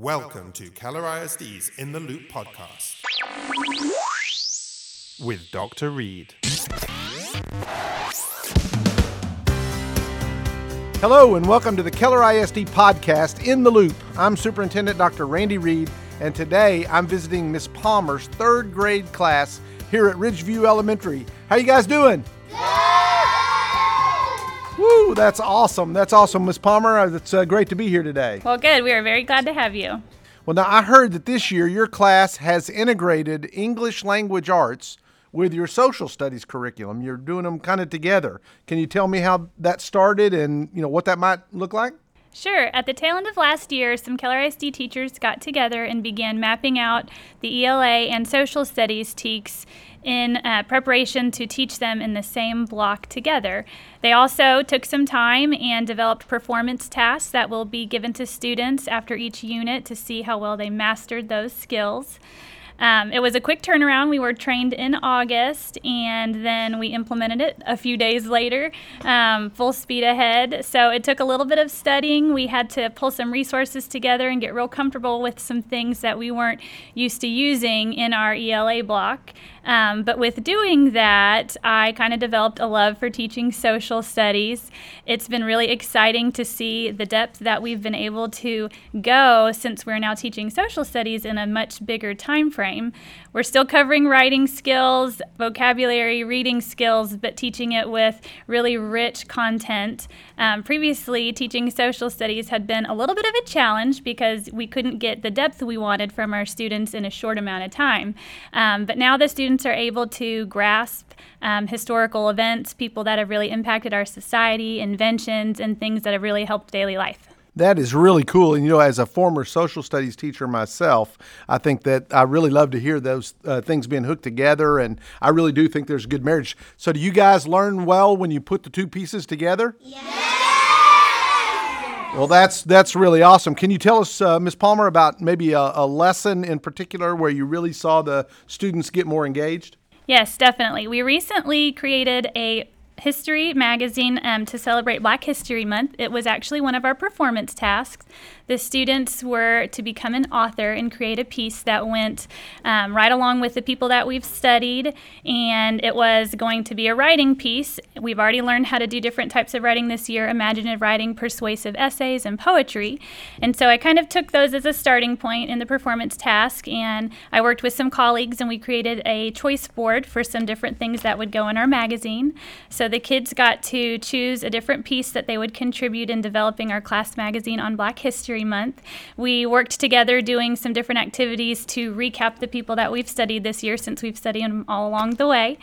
Welcome to Keller ISD's In the Loop podcast with Dr. Reed. Hello, and welcome to the Keller ISD podcast, In the Loop. I'm Superintendent Dr. Randy Reed, and today I'm visiting Miss Palmer's third grade class here at Ridgeview Elementary. How you guys doing? Woo, that's awesome. That's awesome, Miss Palmer. Uh, It's uh, great to be here today. Well, good. We are very glad to have you. Well, now I heard that this year your class has integrated English language arts with your social studies curriculum. You're doing them kind of together. Can you tell me how that started and, you know, what that might look like? Sure. At the tail end of last year, some Keller ISD teachers got together and began mapping out the ELA and social studies TEKS in uh, preparation to teach them in the same block together. They also took some time and developed performance tasks that will be given to students after each unit to see how well they mastered those skills. Um, it was a quick turnaround. We were trained in August and then we implemented it a few days later, um, full speed ahead. So it took a little bit of studying. We had to pull some resources together and get real comfortable with some things that we weren't used to using in our ELA block. Um, but with doing that, I kind of developed a love for teaching social studies. It's been really exciting to see the depth that we've been able to go since we're now teaching social studies in a much bigger time frame. We're still covering writing skills, vocabulary, reading skills, but teaching it with really rich content. Um, previously, teaching social studies had been a little bit of a challenge because we couldn't get the depth we wanted from our students in a short amount of time. Um, but now the students are able to grasp um, historical events, people that have really impacted our society, inventions, and things that have really helped daily life. That is really cool. And, you know, as a former social studies teacher myself, I think that I really love to hear those uh, things being hooked together. And I really do think there's a good marriage. So, do you guys learn well when you put the two pieces together? Well, that's that's really awesome. Can you tell us, uh, Ms. Palmer, about maybe a, a lesson in particular where you really saw the students get more engaged? Yes, definitely. We recently created a history magazine um, to celebrate Black History Month. It was actually one of our performance tasks. The students were to become an author and create a piece that went um, right along with the people that we've studied, and it was going to be a writing piece. We've already learned how to do different types of writing this year imaginative writing, persuasive essays, and poetry. And so I kind of took those as a starting point in the performance task, and I worked with some colleagues and we created a choice board for some different things that would go in our magazine. So the kids got to choose a different piece that they would contribute in developing our class magazine on Black History Month. We worked together doing some different activities to recap the people that we've studied this year since we've studied them all along the way.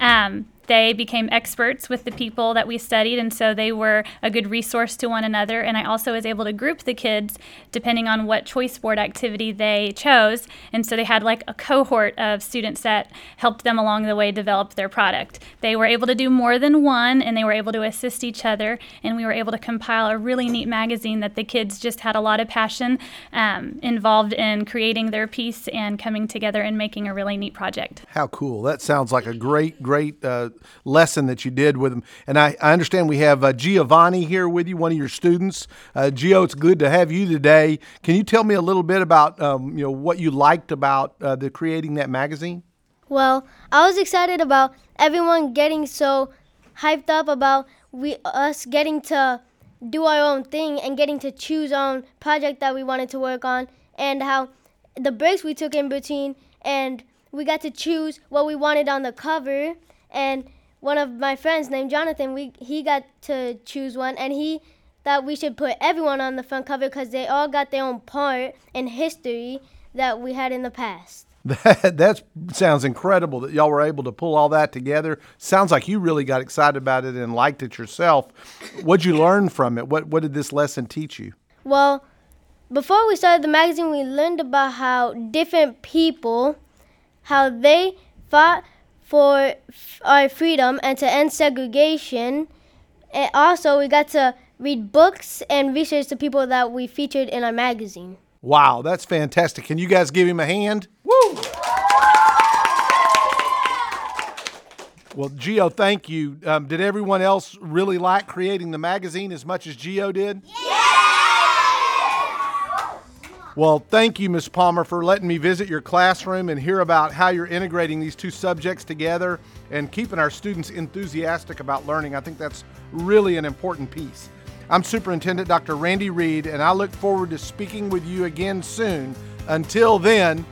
Um, they became experts with the people that we studied, and so they were a good resource to one another. And I also was able to group the kids depending on what choice board activity they chose. And so they had like a cohort of students that helped them along the way develop their product. They were able to do more than one, and they were able to assist each other. And we were able to compile a really neat magazine that the kids just had a lot of passion um, involved in creating their piece and coming together and making a really neat project. How cool. That sounds like a great, great uh, lesson that you did with them. And I, I understand we have uh, Giovanni here with you, one of your students. Uh, Gio, it's good to have you today. Can you tell me a little bit about um, you know what you liked about uh, the creating that magazine? Well, I was excited about everyone getting so hyped up about we us getting to do our own thing and getting to choose our own project that we wanted to work on and how the breaks we took in between and we got to choose what we wanted on the cover and one of my friends named Jonathan we he got to choose one and he thought we should put everyone on the front cover because they all got their own part in history that we had in the past. That that sounds incredible that y'all were able to pull all that together. Sounds like you really got excited about it and liked it yourself. What'd you learn from it? What what did this lesson teach you? Well, before we started the magazine, we learned about how different people, how they fought for f- our freedom and to end segregation. And also, we got to read books and research the people that we featured in our magazine. Wow, that's fantastic. Can you guys give him a hand? Woo! Well, Gio, thank you. Um, did everyone else really like creating the magazine as much as Gio did? Well, thank you, Ms. Palmer, for letting me visit your classroom and hear about how you're integrating these two subjects together and keeping our students enthusiastic about learning. I think that's really an important piece. I'm Superintendent Dr. Randy Reed, and I look forward to speaking with you again soon. Until then,